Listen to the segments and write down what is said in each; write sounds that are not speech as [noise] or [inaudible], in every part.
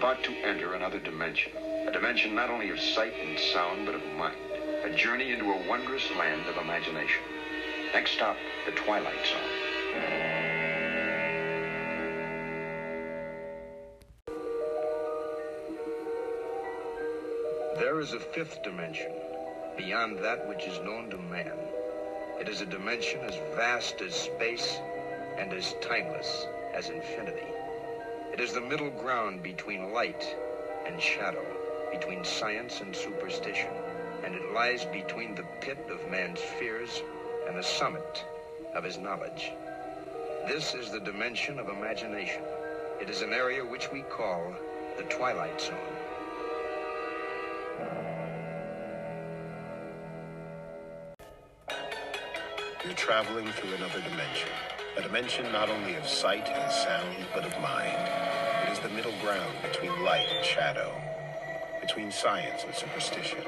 about to enter another dimension. A dimension not only of sight and sound, but of mind. A journey into a wondrous land of imagination. Next stop, the Twilight Zone. There is a fifth dimension, beyond that which is known to man. It is a dimension as vast as space and as timeless as infinity. It is the middle ground between light and shadow, between science and superstition, and it lies between the pit of man's fears and the summit of his knowledge. This is the dimension of imagination. It is an area which we call the Twilight Zone. You're traveling through another dimension. A dimension not only of sight and sound, but of mind. It is the middle ground between light and shadow, between science and superstition.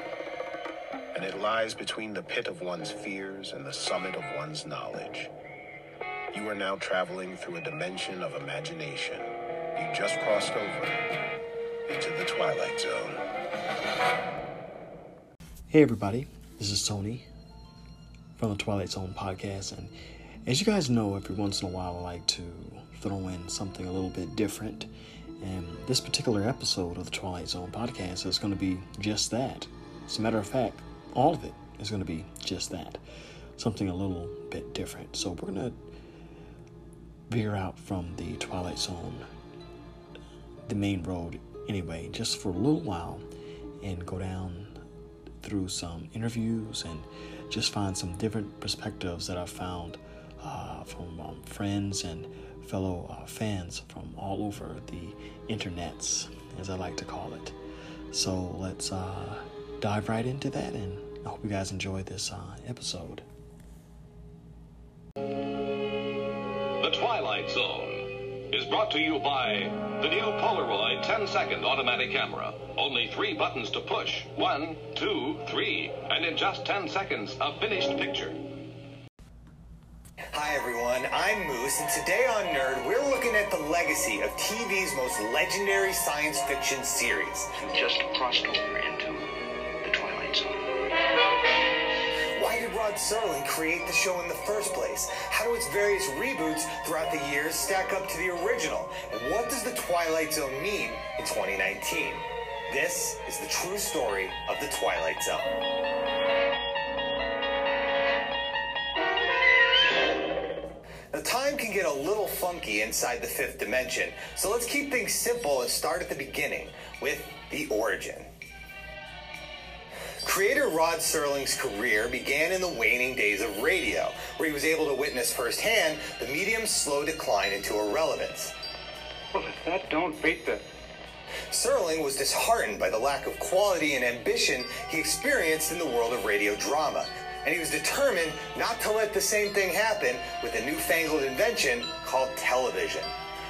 And it lies between the pit of one's fears and the summit of one's knowledge. You are now traveling through a dimension of imagination. You just crossed over into the Twilight Zone. Hey everybody, this is Tony from the Twilight Zone podcast, and as you guys know, every once in a while I like to throw in something a little bit different. And this particular episode of the Twilight Zone podcast is going to be just that. As a matter of fact, all of it is going to be just that. Something a little bit different. So we're going to veer out from the Twilight Zone, the main road anyway, just for a little while, and go down through some interviews and just find some different perspectives that I've found uh, from um, friends and fellow uh, fans from all over the internets, as I like to call it. So let's uh, dive right into that, and I hope you guys enjoy this uh, episode. The Twilight Zone is brought to you by the new Polaroid 10 second automatic camera. Only three buttons to push. One, two, three. And in just 10 seconds, a finished picture. Hi everyone, I'm Moose, and today on Nerd, we're looking at the legacy of TV's most legendary science fiction series. You just crossed over into the Twilight Zone. Why did Rod Serling create the show in the first place? How do its various reboots throughout the years stack up to the original? And what does the Twilight Zone mean in 2019? This is the true story of the Twilight Zone. Little funky inside the fifth dimension, so let's keep things simple and start at the beginning with the origin. Creator Rod Serling's career began in the waning days of radio, where he was able to witness firsthand the medium's slow decline into irrelevance. Well, if that don't beat the. Serling was disheartened by the lack of quality and ambition he experienced in the world of radio drama, and he was determined not to let the same thing happen with a newfangled invention called television.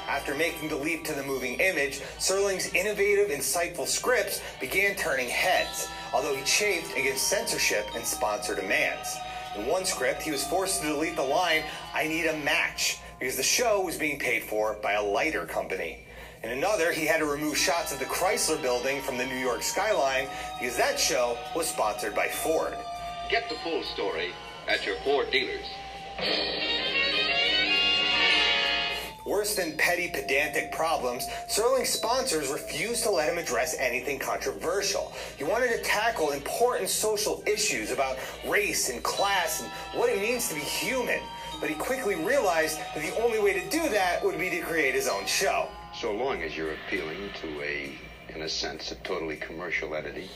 After making the leap to the moving image, Serling's innovative, insightful scripts began turning heads, although he chafed against censorship and sponsor demands. In one script, he was forced to delete the line, I need a match, because the show was being paid for by a lighter company. In another, he had to remove shots of the Chrysler building from the New York skyline because that show was sponsored by Ford. Get the full story at your Ford dealers. Worse than petty pedantic problems, Serling's sponsors refused to let him address anything controversial. He wanted to tackle important social issues about race and class and what it means to be human. But he quickly realized that the only way to do that would be to create his own show. So long as you're appealing to a, in a sense, a totally commercial entity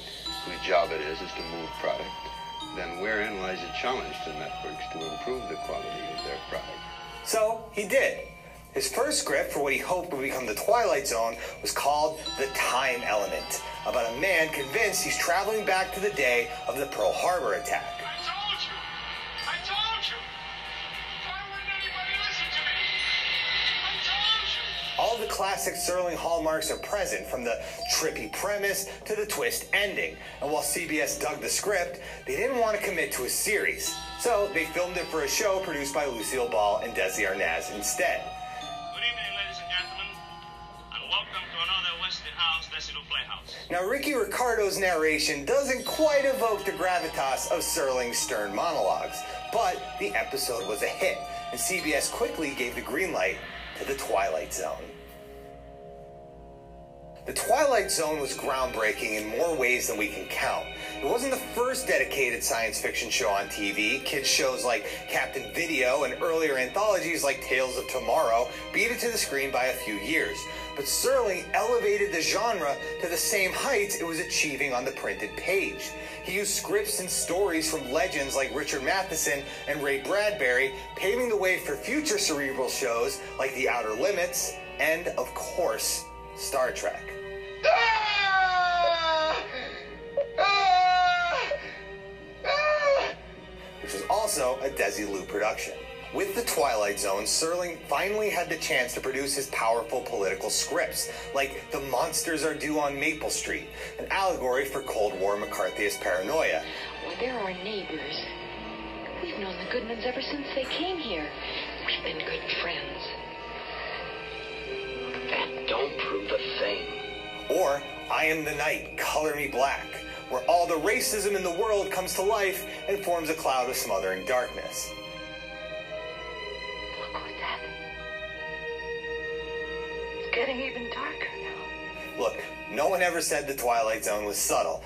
whose job it is is to move product, then wherein lies a challenge to networks to improve the quality of their product? So he did. His first script for what he hoped would become the Twilight Zone was called The Time Element, about a man convinced he's traveling back to the day of the Pearl Harbor attack. All the classic Serling hallmarks are present, from the trippy premise to the twist ending. And while CBS dug the script, they didn't want to commit to a series. So they filmed it for a show produced by Lucille Ball and Desi Arnaz instead. Good evening, ladies and gentlemen, and welcome to another Playhouse. Now, Ricky Ricardo's narration doesn't quite evoke the gravitas of Serling's stern monologues, but the episode was a hit, and CBS quickly gave the green light to The Twilight Zone. The Twilight Zone was groundbreaking in more ways than we can count. It wasn't the first dedicated science fiction show on TV. Kids shows like Captain Video and earlier anthologies like Tales of Tomorrow beat it to the screen by a few years. But Serling elevated the genre to the same heights it was achieving on the printed page. He used scripts and stories from legends like Richard Matheson and Ray Bradbury, paving the way for future cerebral shows like The Outer Limits and, of course, Star Trek. Ah! Ah! Ah! Which was also a Desi Desilu production. With The Twilight Zone, Serling finally had the chance to produce his powerful political scripts, like The Monsters Are Due on Maple Street, an allegory for Cold War McCarthyist paranoia. Well, they're our neighbors. We've known the Goodmans ever since they came here. We've been good friends. That don't prove a thing. Or I Am the Night, Color Me Black, where all the racism in the world comes to life and forms a cloud of smothering darkness. Getting even darker now. Look, no one ever said the Twilight Zone was subtle.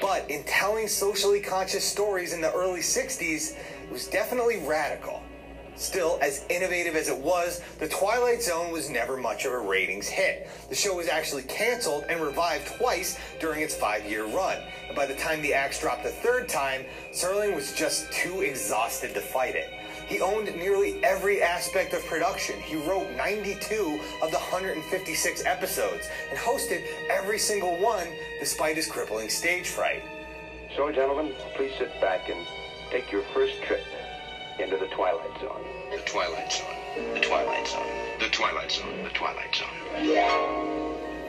But in telling socially conscious stories in the early 60s, it was definitely radical. Still, as innovative as it was, The Twilight Zone was never much of a ratings hit. The show was actually canceled and revived twice during its five year run. And by the time the axe dropped the third time, Serling was just too exhausted to fight it. He owned nearly every aspect of production. He wrote 92 of the 156 episodes and hosted every single one despite his crippling stage fright. So, gentlemen, please sit back and take your first trip into the Twilight Zone. The Twilight Zone. The Twilight Zone. The Twilight Zone. The Twilight Zone.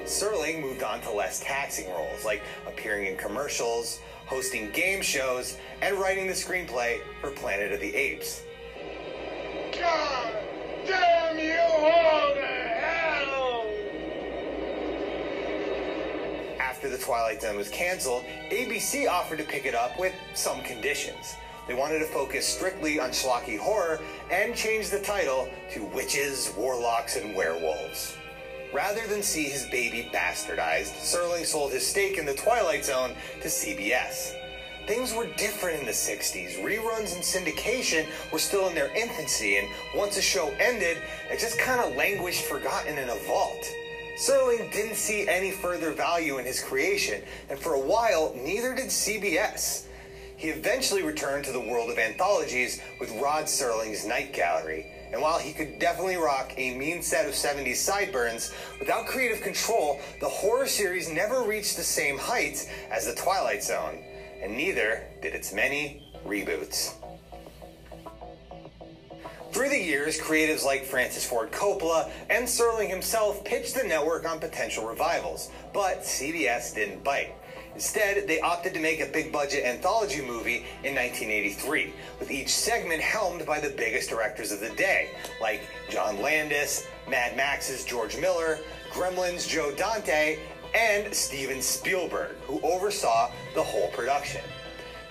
Serling moved on to less taxing roles, like appearing in commercials, hosting game shows, and writing the screenplay for Planet of the Apes. After The Twilight Zone was canceled, ABC offered to pick it up with some conditions. They wanted to focus strictly on schlocky horror and change the title to Witches, Warlocks, and Werewolves. Rather than see his baby bastardized, Serling sold his stake in The Twilight Zone to CBS. Things were different in the 60s. Reruns and syndication were still in their infancy, and once a show ended, it just kind of languished forgotten in a vault. Serling didn't see any further value in his creation, and for a while, neither did CBS. He eventually returned to the world of anthologies with Rod Serling's Night Gallery. And while he could definitely rock a mean set of 70s sideburns, without creative control, the horror series never reached the same heights as The Twilight Zone, and neither did its many reboots. Through the years, creatives like Francis Ford Coppola and Serling himself pitched the network on potential revivals, but CBS didn't bite. Instead, they opted to make a big budget anthology movie in 1983, with each segment helmed by the biggest directors of the day, like John Landis, Mad Max's George Miller, Gremlins' Joe Dante, and Steven Spielberg, who oversaw the whole production.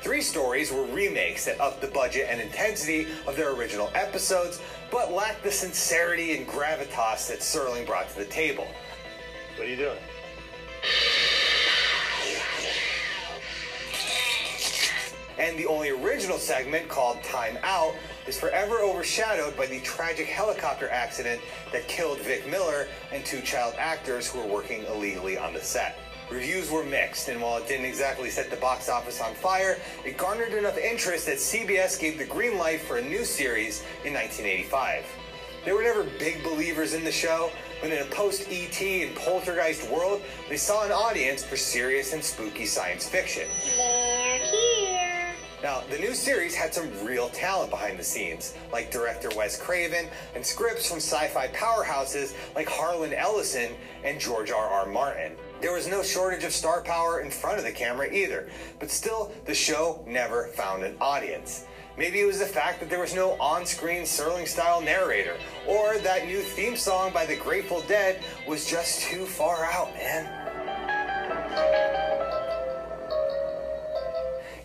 Three stories were remakes that upped the budget and intensity of their original episodes, but lacked the sincerity and gravitas that Serling brought to the table. What are you doing? And the only original segment, called Time Out, is forever overshadowed by the tragic helicopter accident that killed Vic Morrow and two child actors who were working illegally on the set. Reviews were mixed, and while it didn't exactly set the box office on fire, it garnered enough interest that CBS gave the green light for a new series in 1985. They were never big believers in the show, but in a post ET and poltergeist world, they saw an audience for serious and spooky science fiction. Now, the new series had some real talent behind the scenes, like director Wes Craven, and scripts from sci fi powerhouses like Harlan Ellison and George R. R. Martin. There was no shortage of star power in front of the camera either, but still, the show never found an audience. Maybe it was the fact that there was no on screen Serling style narrator, or that new theme song by the Grateful Dead was just too far out, man.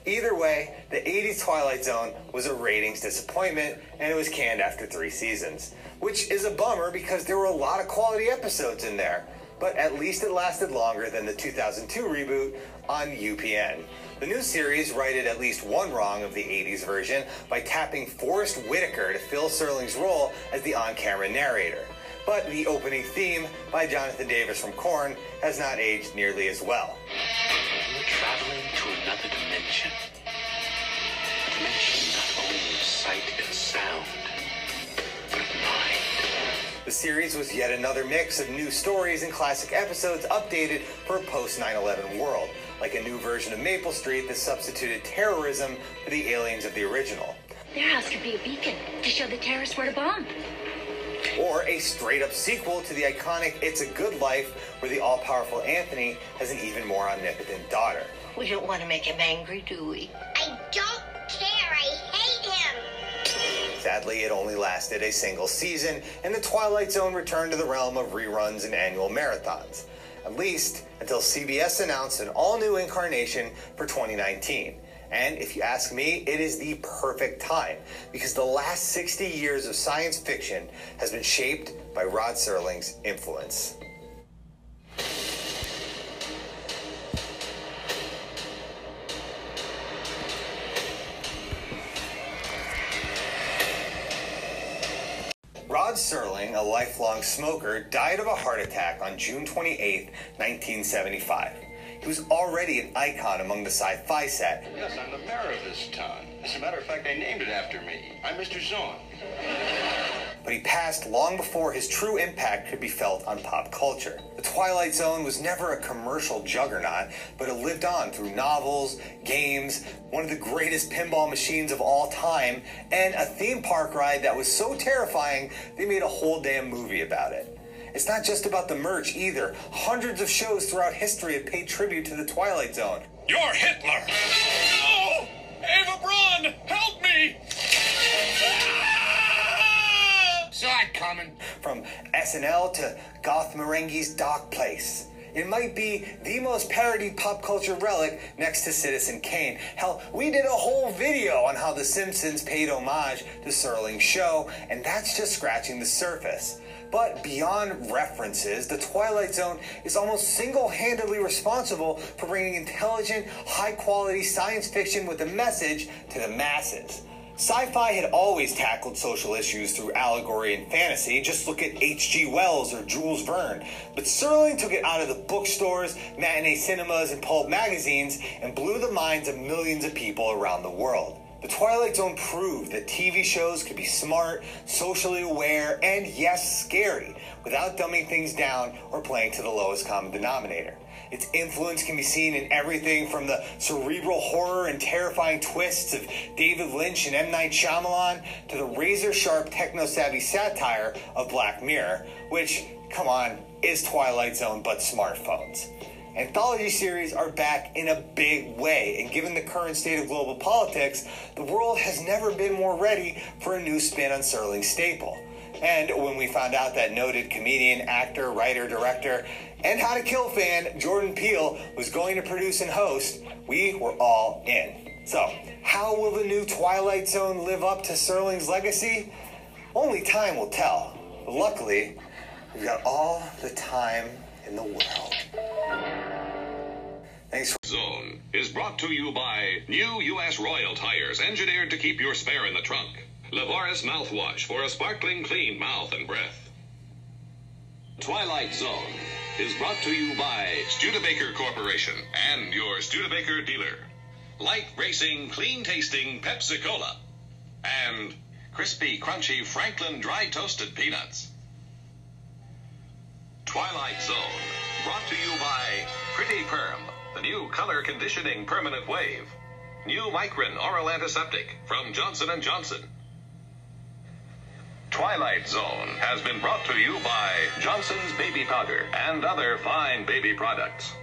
Either way, the 80s Twilight Zone was a ratings disappointment and it was canned after three seasons. Which is a bummer because there were a lot of quality episodes in there. But at least it lasted longer than the 2002 reboot on UPN. The new series righted at least one wrong of the 80s version by tapping Forest Whitaker to fill Serling's role as the on camera narrator. But the opening theme by Jonathan Davis from Korn has not aged nearly as well. You're traveling to another dimension. A dimension not only of sight and sound, but of mind. The series was yet another mix of new stories and classic episodes updated for a post 9 11 world, like a new version of Maple Street that substituted terrorism for the aliens of the original. Their house could be a beacon to show the terrorists where to bomb. Or a straight up sequel to the iconic It's a Good Life, where the all powerful Anthony has an even more omnipotent daughter. We don't want to make him angry, do we? I don't care. I hate him. Sadly, it only lasted a single season, and the Twilight Zone returned to the realm of reruns and annual marathons. At least until CBS announced an all new incarnation for 2019. And if you ask me, it is the perfect time because the last 60 years of science fiction has been shaped by Rod Serling's influence. Rod Serling, a lifelong smoker, died of a heart attack on June 28, 1975. He was already an icon among the sci-fi set, Yes, I'm the mayor of this town. As a matter of fact, they named it after me. I'm Mr. Zorn. But he passed long before his true impact could be felt on pop culture. The Twilight Zone was never a commercial juggernaut, but it lived on through novels, games, one of the greatest pinball machines of all time, and a theme park ride that was so terrifying they made a whole damn movie about it. It's not just about the merch either. Hundreds of shows throughout history have paid tribute to the Twilight Zone. You're Hitler! No! Eva Braun, help me! Coming. From SNL to Garth Marenghi's Darkplace. It might be the most parodied pop culture relic next to Citizen Kane. Hell, we did a whole video on how The Simpsons paid homage to Serling's show, and that's just scratching the surface. But beyond references, The Twilight Zone is almost single handedly responsible for bringing intelligent, high quality science fiction with a message to the masses. Sci fi had always tackled social issues through allegory and fantasy. Just look at H.G. Wells or Jules Verne. But Serling took it out of the bookstores, matinee cinemas, and pulp magazines and blew the minds of millions of people around the world. The Twilight Zone proved that TV shows could be smart, socially aware, and yes, scary, without dumbing things down or playing to the lowest common denominator. Its influence can be seen in everything from the cerebral horror and terrifying twists of David Lynch and M. Night Shyamalan to the razor sharp techno savvy satire of Black Mirror, which, come on, is Twilight Zone but smartphones. Anthology series are back in a big way, and given the current state of global politics, the world has never been more ready for a new spin on Serling's staple. And when we found out that noted comedian, actor, writer, director, and How to Kill fan Jordan Peele was going to produce and host, we were all in. So, how will the new Twilight Zone live up to Serling's legacy? Only time will tell. But luckily, we've got all the time in the world. Thanks for Zone is brought to you by new U.S. Royal tires engineered to keep your spare in the trunk. Lavoris mouthwash for a sparkling clean mouth and breath. Twilight Zone is brought to you by Studebaker Corporation and your Studebaker dealer. Light racing, clean tasting Pepsi Cola. And crispy, crunchy Franklin dry toasted peanuts. Twilight Zone, brought to you by Pretty Perm, the new color conditioning permanent wave. New Micrin oral antiseptic from Johnson & Johnson. Twilight Zone has been brought to you by Johnson's Baby Powder and other fine baby products.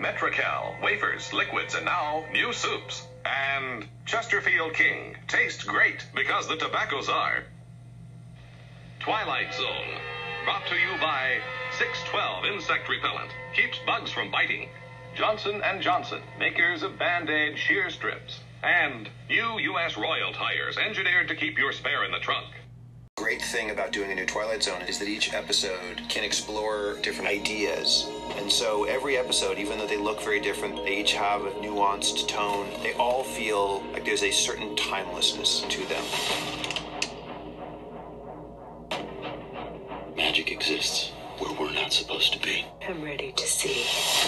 Metrecal, wafers, liquids, and now new soups. And Chesterfield King. Tastes great because the tobaccos are. Twilight Zone. Brought to you by 612 Insect Repellent. Keeps bugs from biting. Johnson & Johnson, makers of Band-Aid sheer strips. And new U.S. Royal tires, engineered to keep your spare in the trunk. Great thing about doing a new Twilight Zone is that each episode can explore different ideas. And so every episode, even though they look very different, they each have a nuanced tone. They all feel like there's a certain timelessness to them. Magic exists where we're not supposed to be. I'm ready to see.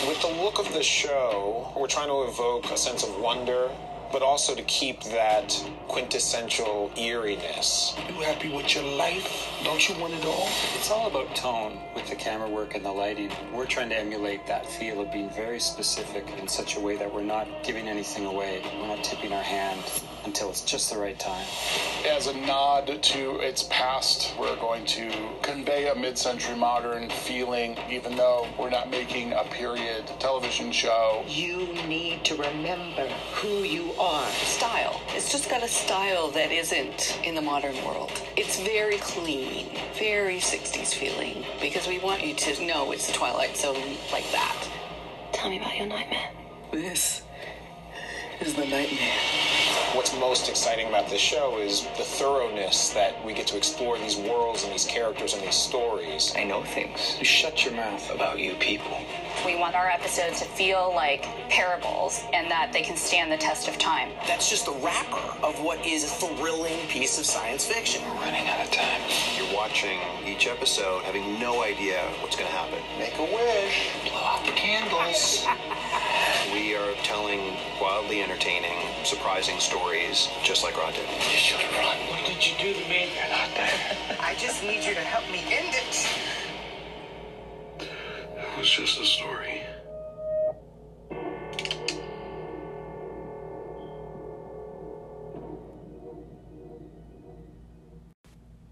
With the look of the show, we're trying to evoke a sense of wonder, but also to keep that quintessential eeriness. You happy with your life? Don't you want it all? It's all about tone with the camera work and the lighting. We're trying to emulate that feel of being very specific in such a way that we're not giving anything away. We're not tipping our hand until it's just the right time. As a nod to its past, we're going to convey a mid century modern feeling, even though we're not making a period television show. You need to remember who you are. Style. It's just got a style that isn't in the modern world. It's very clean, very 60s feeling, because we want you to know it's the Twilight Zone like that. Tell me about your nightmare. This is the nightmare. What's most exciting about this show is the thoroughness that we get to explore these worlds and these characters and these stories. I know things. You shut your mouth about you people. We want our episodes to feel like parables and that they can stand the test of time. That's just the wrapper of what is a thrilling piece of science fiction. We're running out of time. You're watching each episode having no idea what's going to happen. Make a wish. Blow out the candles. [laughs] We are telling wildly entertaining, surprising stories, just like Rod did. You should run. What did you do to me? You're not there. I just need you to help me end it. It was just a story.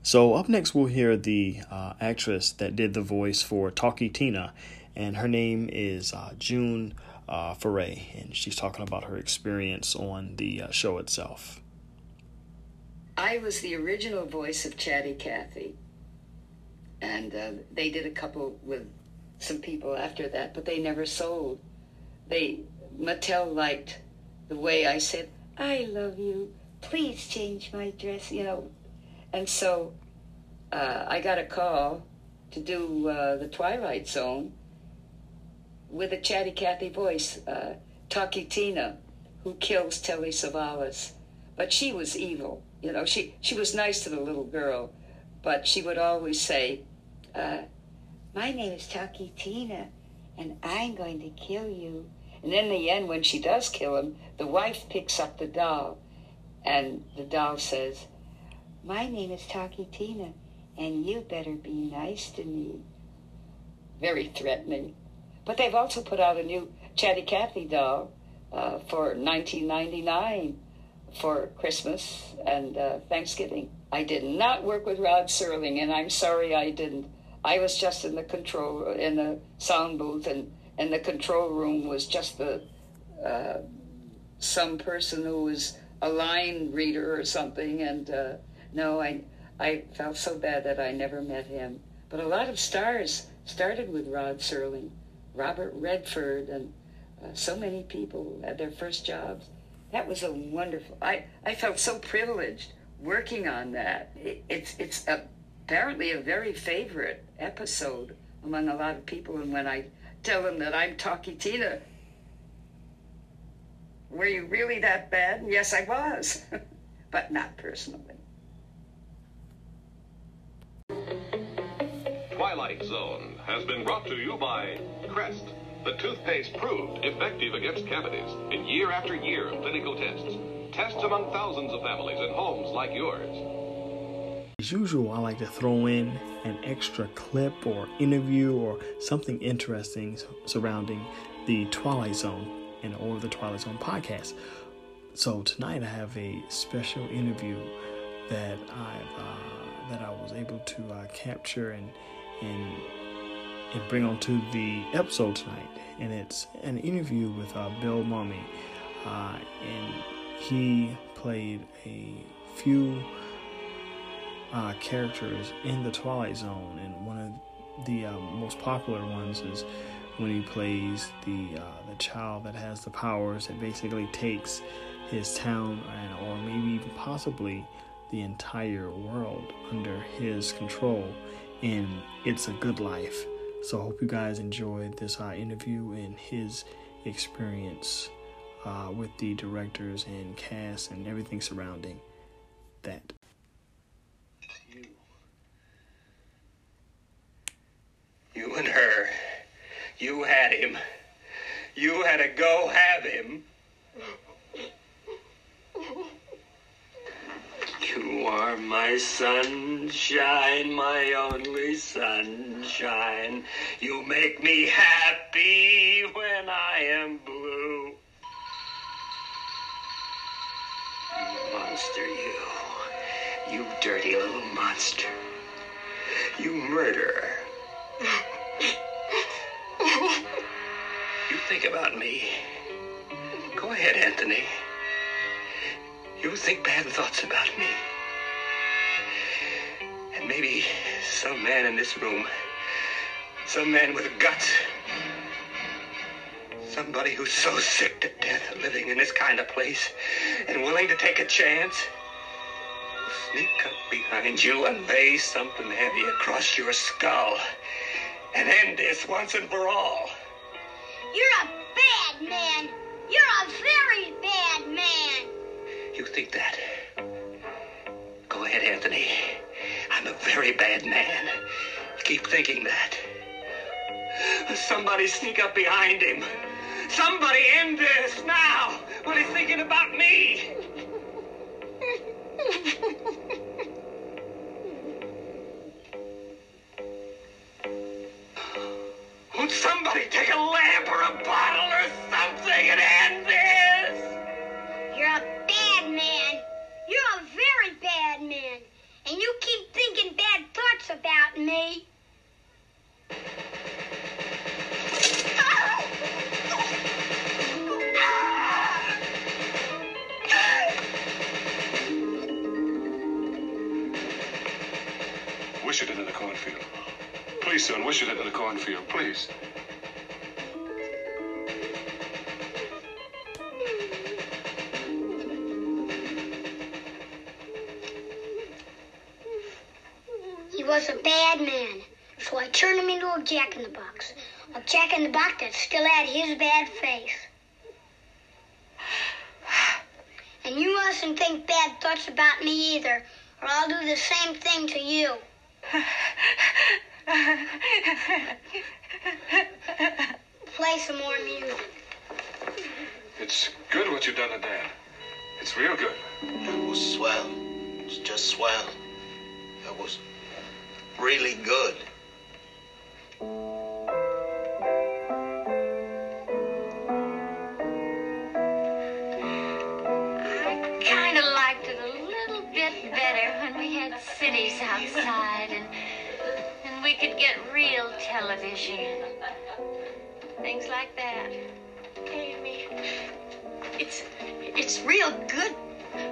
So up next, we'll hear the uh, actress that did the voice for Talkie Tina, and her name is uh, June uh, Foray, and she's talking about her experience on the uh, show itself. I was the original voice of Chatty Cathy, and uh, they did a couple with some people after that, but they never sold. They Mattel liked the way I said, "I love you. Please change my dress," you know, and so uh, I got a call to do uh, the Twilight Zone with a Chatty Cathy voice, uh, Talkie Tina, who kills Telly Savalas. But she was evil. You know, she, she was nice to the little girl, but she would always say, uh, My name is Talkie Tina, and I'm going to kill you. And in the end, when she does kill him, the wife picks up the doll, and the doll says, My name is Talkie Tina, and you better be nice to me. Very threatening. But they've also put out a new Chatty Cathy doll uh, for 1999 for Christmas and uh, Thanksgiving. I did not work with Rod Serling, and I'm sorry I didn't. I was just in the control in the sound booth, and and the control room was just the uh, some person who was a line reader or something. And uh, no, I I felt so bad that I never met him. But a lot of stars started with Rod Serling. Robert Redford, and uh, so many people had their first jobs. That was a wonderful. I, I felt so privileged working on that. It, it's it's a, apparently a very favorite episode among a lot of people. And when I tell them that I'm Talkie Tina, were you really that bad? Yes, I was, [laughs] but not personally. Twilight Zone has been brought to you by Crest, the toothpaste proved effective against cavities in year after year of clinical tests. Tests among thousands of families in homes like yours. As usual, I like to throw in an extra clip or interview or something interesting surrounding the Twilight Zone and or the Twilight Zone podcast. So tonight I have a special interview that I've uh, that I was able to uh, capture and and and bring onto the episode tonight. And it's an interview with uh, Bill Mumy. uh, and he played a few uh, characters in the Twilight Zone, and one of the uh, most popular ones is when he plays the uh, the child that has the powers that basically takes his town and or maybe even possibly the entire world under his control and It's a Good Life. So I hope you guys enjoyed this uh, interview and his experience uh, with the directors and cast and everything surrounding that. You and her. You had him. You had to go have him. You are my sunshine, my only sunshine. You make me happy when I am blue. You monster, you. You dirty little monster. You murderer. Think about me. Go ahead, Anthony. You think bad thoughts about me. And maybe some man in this room, some man with guts, somebody who's so sick to death of living in this kind of place and willing to take a chance, will sneak up behind you and lay something heavy across your skull and end this once and for all. You're a bad man. You're a very bad man. You think that? Go ahead, Anthony. I'm a very bad man. Keep thinking that. Somebody sneak up behind him. Somebody end this now while he's thinking about me. A bottle or something and end this? You're a bad man. You're a very bad man. And you keep thinking bad thoughts about me. Wish it into the cornfield. Please, son, wish it into the cornfield, please. Turned him into a jack in the box. A jack in the box that still had his bad face. And you mustn't think bad thoughts about me either, or I'll do the same thing to you. Play some more music. It's good what you've done to Dad. It's real good. It was swell. It was just swell. It was really good. Real good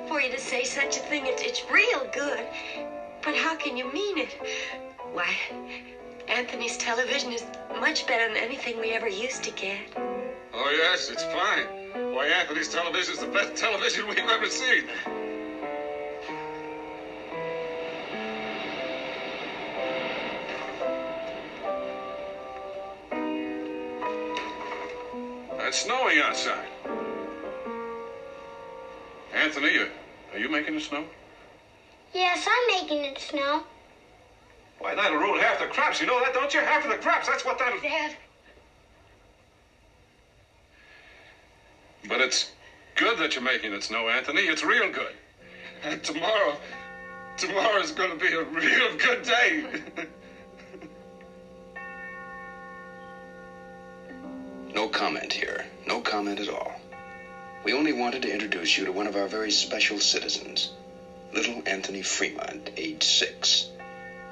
for you to say such a thing. It's it's real good. But how can you mean it? Why, Anthony's television is much better than anything we ever used to get. Oh, yes, it's fine. Why, Anthony's television is the best television we've ever seen. It's snowing outside. Making it snow? Yes, I'm making it snow. Why, that'll ruin half the crops. You know that, don't you? Half of the crops. That's what that'll. Dad, But it's good that you're making it snow, Anthony. It's real good. And tomorrow, tomorrow's going to be a real good day. [laughs] No comment here. No comment at all. We only wanted to introduce you to one of our very special citizens, little Anthony Fremont, age six,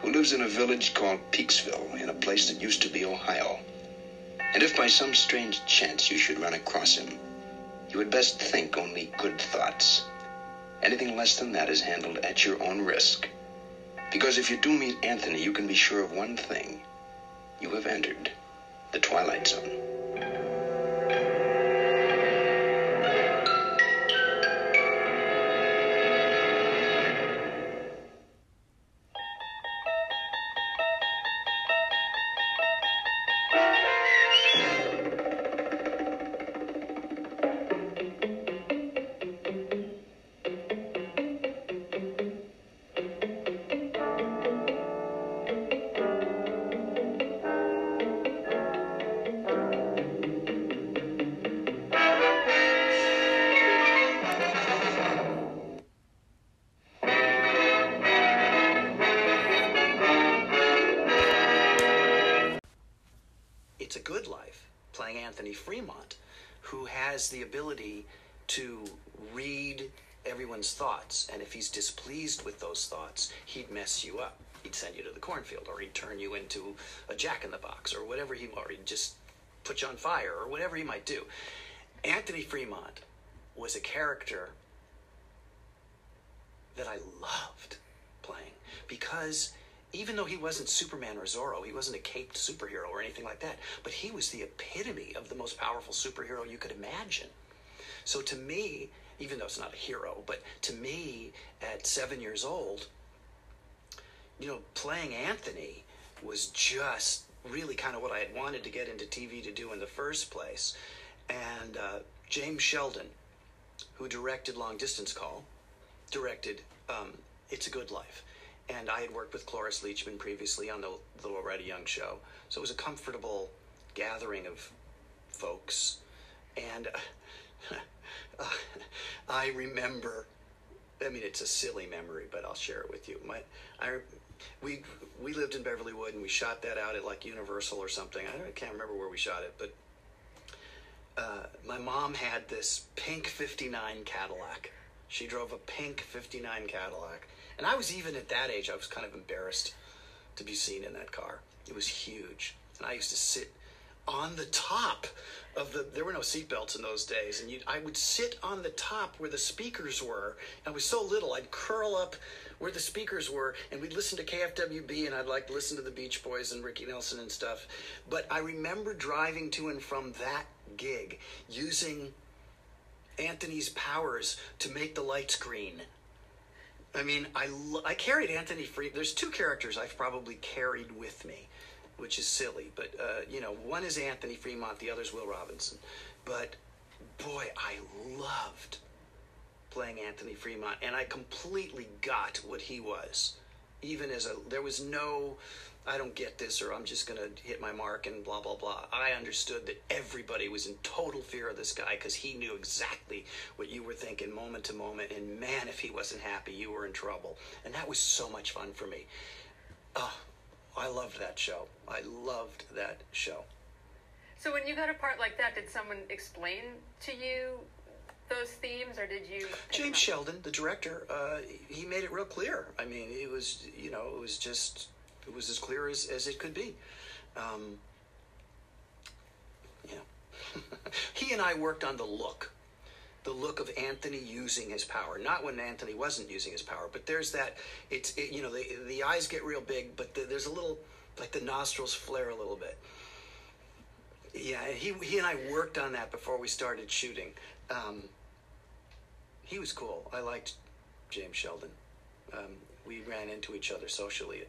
who lives in a village called Peaksville in a place that used to be Ohio. And if by some strange chance you should run across him, You had best think only good thoughts. Anything less than that is handled at your own risk. Because if you do meet Anthony, you can be sure of one thing. You have entered the Twilight Zone. Playing Anthony Fremont, who has the ability to read everyone's thoughts. And if he's displeased with those thoughts, he'd mess you up. He'd send you to the cornfield, or he'd turn you into a jack in the box, or whatever he, or he'd just put you on fire, or whatever he might do. Anthony Fremont was a character that I loved playing because even though he wasn't Superman or Zorro, he wasn't a caped superhero or anything like that, but he was the epitome of the most powerful superhero you could imagine. So to me, even though it's not a hero, but to me, at seven years old, you know, playing Anthony was just really kind of what I had wanted to get into TV to do in the first place. And uh, James Sheldon, who directed Long Distance Call, directed um, It's a Good Life. And I had worked with Cloris Leachman previously on the Loretta Young show. So it was a comfortable gathering of folks. And [laughs] uh, I remember, I mean, it's a silly memory, but I'll share it with you. My, I, we, we lived in Beverlywood and we shot that out at like Universal or something. I, I can't remember where we shot it, but uh, my mom had this pink 59 Cadillac. She drove a pink 59 Cadillac. And I was even at that age, I was kind of embarrassed to be seen in that car. It was huge. And I used to sit on the top of the there were no seatbelts in those days and you I would sit on the top where the speakers were. I was so little I'd curl up where the speakers were and we'd listen to KFWB and I'd like listen to the Beach Boys and Ricky Nelson and stuff. But I remember driving to and from that gig using Anthony's powers to make the lights green. I mean, I, I carried Anthony Free. There's two characters I've probably carried with me, which is silly. But, uh, you know, one is Anthony Fremont, the other is Will Robinson. But, boy, I loved playing Anthony Fremont, and I completely got what he was. Even as a, there was no, I don't get this, or I'm just going to hit my mark and blah, blah, blah. I understood that everybody was in total fear of this guy because he knew exactly what you were thinking moment to moment. And man, if he wasn't happy, you were in trouble. And that was so much fun for me. Oh, I loved that show. I loved that show. So when you got a part like that, did someone explain to you those themes, or did you? James Sheldon, the director, uh, he made it real clear. I mean, it was, you know, it was just, it was as clear as, as it could be. Um, know, [laughs] he and I worked on the look, the look of Anthony using his power. Not when Anthony wasn't using his power, but there's that. It's, it, you know, the the eyes get real big, but the, there's a little, like the nostrils flare a little bit. Yeah, he he and I worked on that before we started shooting. Um, he was cool. I liked James Sheldon. Um, we ran into each other socially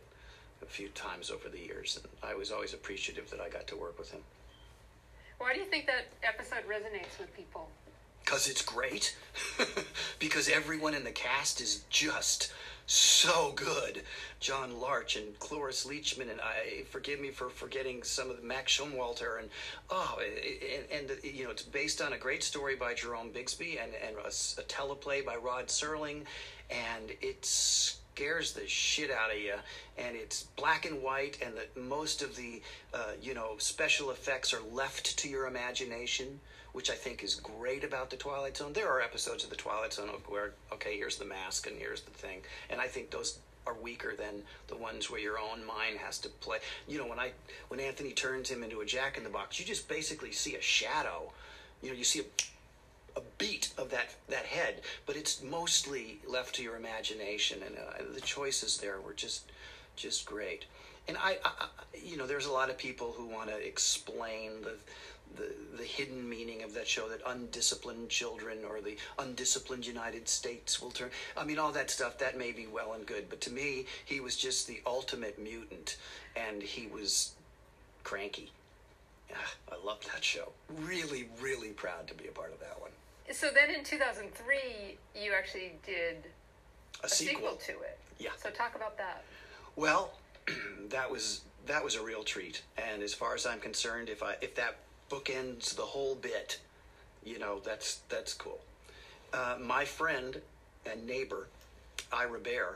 a few times over the years, and I was always appreciative that I got to work with him. Why do you think that episode resonates with people? Because it's great. [laughs] because everyone in the cast is just so good. John Larch and Cloris Leachman, and I forgive me for forgetting some of the Max Showalter, and oh, and, and you know it's based on a great story by Jerome Bixby and and a, a teleplay by Rod Serling, and it scares the shit out of you, and it's black and white, and that most of the uh, you know special effects are left to your imagination which I think is great about the Twilight Zone. There are episodes of the Twilight Zone where, okay, here's the mask and here's the thing, and I think those are weaker than the ones where your own mind has to play. You know, when I when Anthony turns him into a Jack in the Box, you just basically see a shadow. You know, you see a a beat of that that head, but it's mostly left to your imagination, and uh, the choices there were just just great. And I, I, you know, there's a lot of people who want to explain the, the the hidden meaning of that show that undisciplined children or the undisciplined United States will turn. I mean, all that stuff that may be well and good, but to me, he was just the ultimate mutant, and he was cranky. Ah, I love that show. Really, really proud to be a part of that one. So then in 2003, you actually did A a, sequel. to it. Yeah. So talk about that. Well, [clears throat] that was that was a real treat. And as far as I'm concerned, if I if that bookends the whole bit, you know, that's that's cool. Uh, my friend and neighbor, Ira Behr,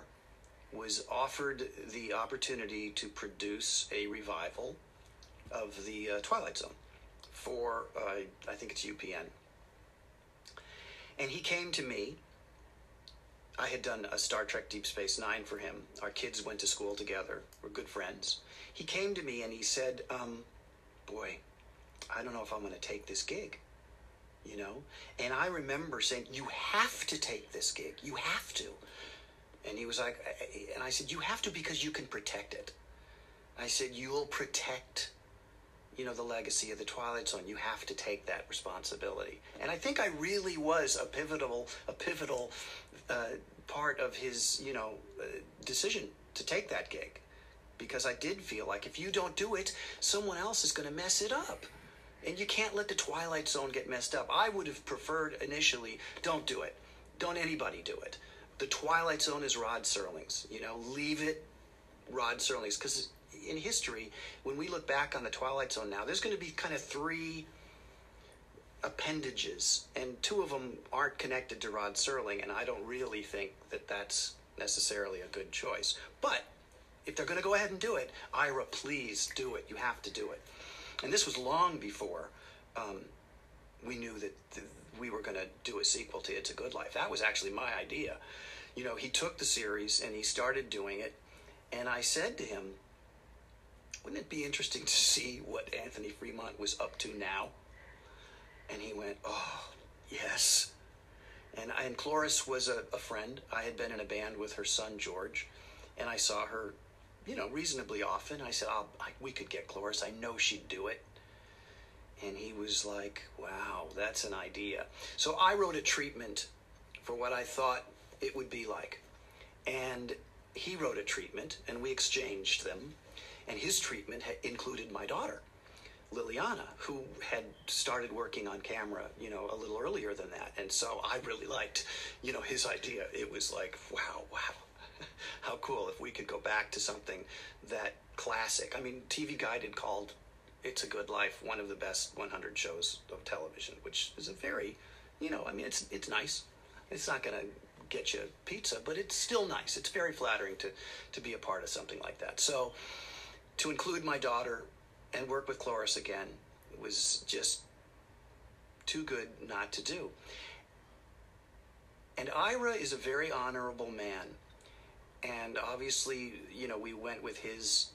was offered the opportunity to produce a revival of the uh, Twilight Zone for uh, I think it's UPN. And he came to me I had done a Star Trek Deep Space Nine for him. Our kids went to school together. We're good friends. He came to me and he said, um, Boy, I don't know if I'm going to take this gig. You know? And I remember saying, You have to take this gig. You have to. And he was like, and I said, You have to because you can protect it. I said, You'll protect you know the legacy of the twilight zone you have to take that responsibility. And i think i really was a pivotal a pivotal uh, part of his you know uh, decision to take that gig. Because i did feel like if you don't do it someone else is going to mess it up. And you can't let the twilight zone get messed up. I would have preferred initially don't do it. Don't anybody do it. The twilight zone is rod serling's you know? Leave it rod serling's because in history, when we look back on the Twilight Zone now, there's going to be kind of three appendages, and two of them aren't connected to Rod Serling, and I don't really think that that's necessarily a good choice. But if they're going to go ahead and do it, Ira, please do it. You have to do it. And this was long before um, we knew that th- we were going to do a sequel to It's a Good Life. That was actually my idea. You know, he took the series and he started doing it, and I said to him, wouldn't it be interesting to see what Anthony Fremont was up to now? And he went, oh, yes. And, I, and Cloris was a, a friend. I had been in a band with her son, George, and I saw her, you know, reasonably often. I said, I'll, I, we could get Cloris. I know she'd do it. And he was like, wow, that's an idea. So I wrote a treatment for what I thought it would be like. And he wrote a treatment, and we exchanged them and his treatment had included my daughter liliana who had started working on camera you know a little earlier than that. And so i really liked you know his idea. It was like wow wow. [laughs] How cool if we could go back to something that classic. I mean tv guide called it's a good life one of the best 100 shows of television which is a very you know i mean it's it's nice. It's not going to get you pizza but it's still nice. It's very flattering to to be a part of something like that. So to include my daughter and work with Cloris again was just too good not to do. And Ira is a very honorable man. And obviously, you know, we went with his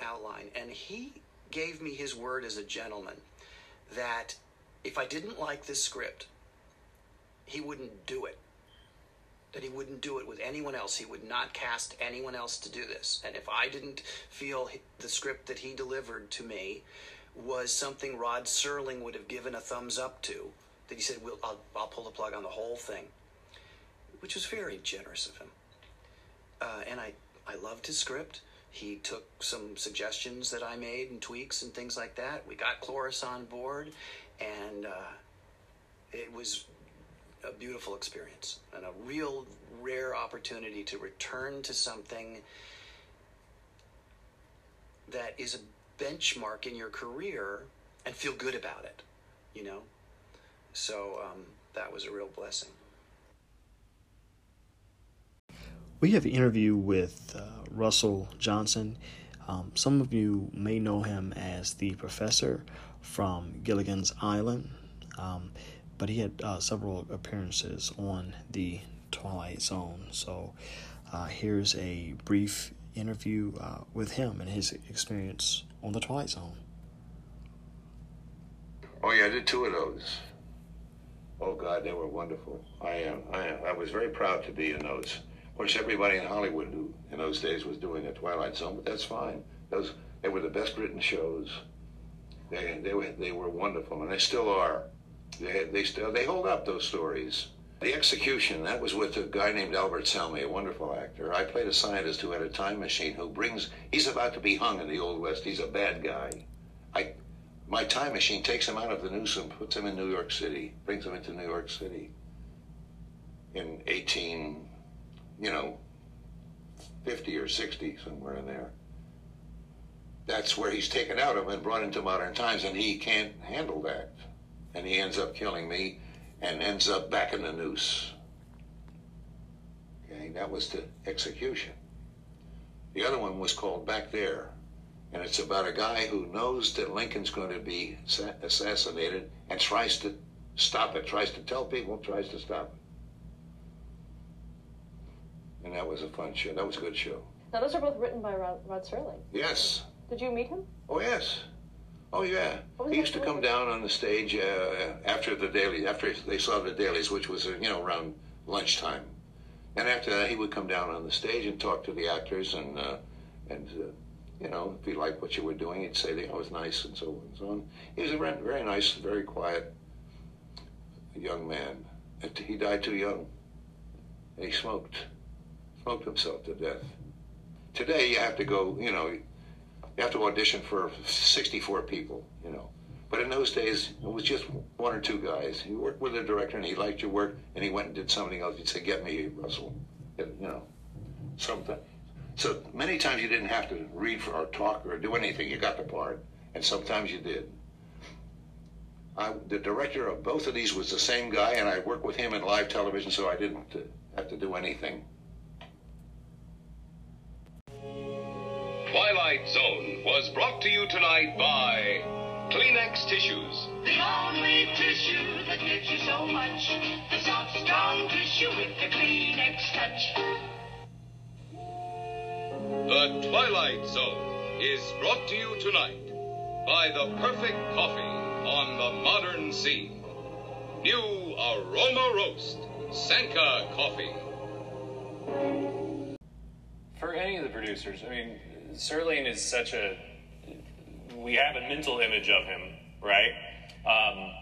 outline. And he gave me his word as a gentleman that if I didn't like this script, he wouldn't do it that he wouldn't do it with anyone else. He would not cast anyone else to do this. And if I didn't feel the script that he delivered to me was something Rod Serling would have given a thumbs up to, that he said, we'll, I'll, I'll pull the plug on the whole thing, which was very generous of him. Uh, and I, I loved his script. He took some suggestions that I made and tweaks and things like that. We got Cloris on board, and uh, it was a beautiful experience and a real rare opportunity to return to something that is a benchmark in your career and feel good about it, you know? So um, that was a real blessing. We have an interview with uh, Russell Johnson. Um, some of you may know him as the professor from Gilligan's Island. Um, but he had uh, several appearances on the Twilight Zone. So uh, here's a brief interview uh, with him and his experience on the Twilight Zone. Oh yeah, I did two of those. Oh God, they were wonderful. I uh, I am. I was very proud to be in those. Of course, everybody in Hollywood who in those days was doing the Twilight Zone, but that's fine. Those they were the best written shows. They they were they were wonderful, and they still are. They they still they hold up those stories. The execution that was with a guy named Albert Salmi, a wonderful actor. I played a scientist who had a time machine who brings. He's about to be hung in the Old West. He's a bad guy. I my time machine takes him out of the noose puts him in New York City, brings him into New York City in 18, you know, 50 or 60, somewhere in there. That's where he's taken out of and brought into modern times, and he can't handle that. And he ends up killing me and ends up back in the noose. Okay, that was the execution. The other one was called Back There and it's about a guy who knows that Lincoln's going to be assassinated and tries to stop it, tries to tell people, tries to stop it. And that was a fun show. That was a good show. Now, those are both written by Rod, Rod Serling. Yes. Did you meet him? Oh, yes. Oh, yeah. He used to come down on the stage uh, after the daily, after they saw the dailies, which was, you know, around lunchtime. And after that, he would come down on the stage and talk to the actors and, uh, and uh, you know, if he liked what you were doing, he'd say that I was nice and so on and so on. He was a very, very nice, very quiet young man. And he died too young. And he smoked, smoked himself to death. Today you have to go, you know, you have to audition for 64 people, you know. But in those days, it was just one or two guys. You worked with a director and he liked your work and he went and did something else. He'd say, get me Russell. You know, something. So many times you didn't have to read for, or talk or do anything. You got the part, and sometimes you did. I, the director of both of these was the same guy, and I worked with him in live television, so I didn't have to do anything. Twilight Zone was brought to you tonight by Kleenex Tissues. The only tissue that gives you so much. The soft, strong tissue with the Kleenex touch. The Twilight Zone is brought to you tonight by the perfect coffee on the modern scene. New Aroma Roast, Sanka Coffee. For any of the producers, I mean, Serling is such a. We have a mental image of him, right? Um,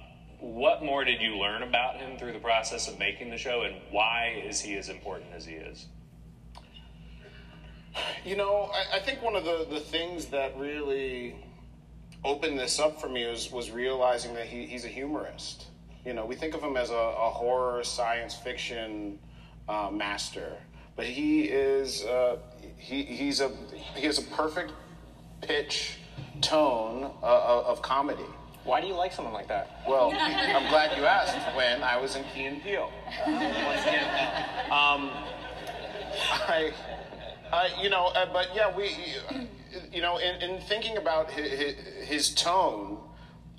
what more did you learn about him through the process of making the show, and why is he as important as he is? You know, I, I think one of the, the things that really opened this up for me was, was realizing that he, he's a humorist. You know, we think of him as a, a horror science fiction uh, master, but he is uh, he, he's a he has a perfect pitch tone uh, of comedy. Why do you like someone like that? Well, I'm glad you asked. When I was in Key and Peele, once again, um, I uh, you know, uh, but yeah, we, you know, in, in thinking about his, his tone,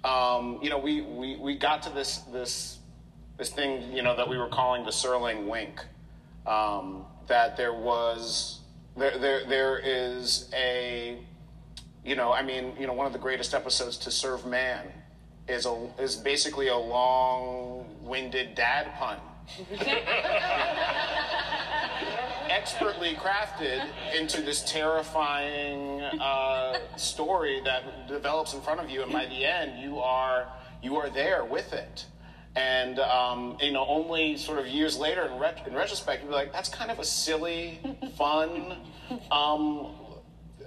um, you know, we, we, we got to this this this thing, you know, that we were calling the Serling wink. Um, that there was there there there is a, you know, I mean, you know, one of the greatest episodes to serve man is a is basically a long-winded dad pun. [laughs] expertly crafted into this terrifying uh, story that develops in front of you, and by the end, you are you are there with it. And um, you know, only sort of years later, in, ret- in retrospect, you'd be like, that's kind of a silly, [laughs] fun um,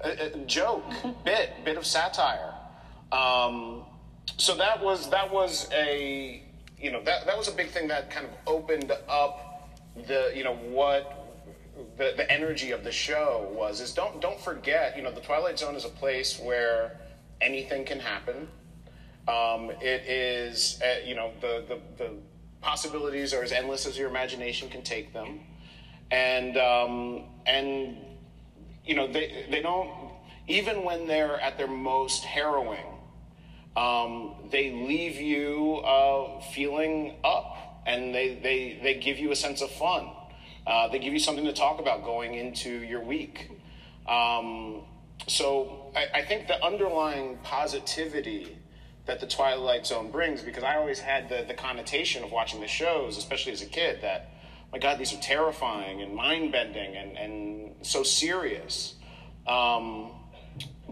a, a joke, bit, bit of satire. Um, so that was that was a you know that that was a big thing that kind of opened up the you know what the, the energy of the show was is don't don't forget you know the twilight zone is a place where anything can happen um, it is uh, you know the, the the possibilities are as endless as your imagination can take them and um, and you know they they don't even when they're at their most harrowing um, they leave you uh, feeling up and they, they, they give you a sense of fun uh, they give you something to talk about going into your week. Um, so I, I, think the underlying positivity that the Twilight Zone brings because I always had the, the connotation of watching the shows, especially as a kid, that my God, these are terrifying and mind bending and, and so serious. Um,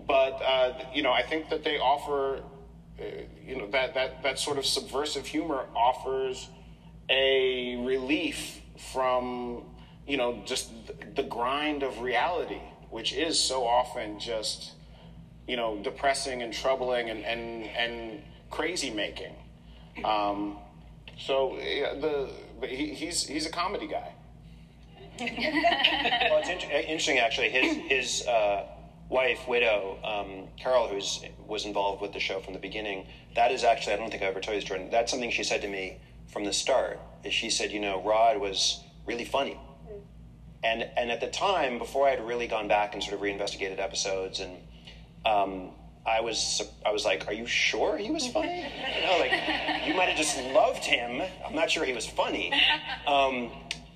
but uh, you know, I think that they offer, uh, you know, that that that sort of subversive humor offers a relief from you know just the grind of reality, which is so often just you know depressing and troubling and and and crazy making. Um, so yeah, the but he, he's he's a comedy guy. [laughs] well, it's inter- interesting actually. His his uh, wife, widow, um, Carol, who's was involved with the show from the beginning. That is actually I don't think I ever told you this, Jordan. That's something she said to me from the start. Is she said, you know, Rod was really funny, and and at the time, before I had really gone back and sort of reinvestigated episodes, and um, I was I was like, are you sure he was funny? You know, like you might have just loved him. I'm not sure he was funny. Um,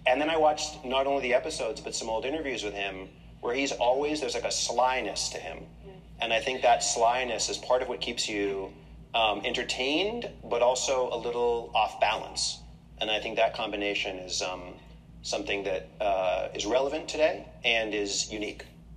and then I watched not only the episodes but some old interviews with him where he's always there's like a slyness to him, and I think that slyness is part of what keeps you um, entertained but also a little off balance. And I think that combination is um, something that uh, is relevant today and is unique.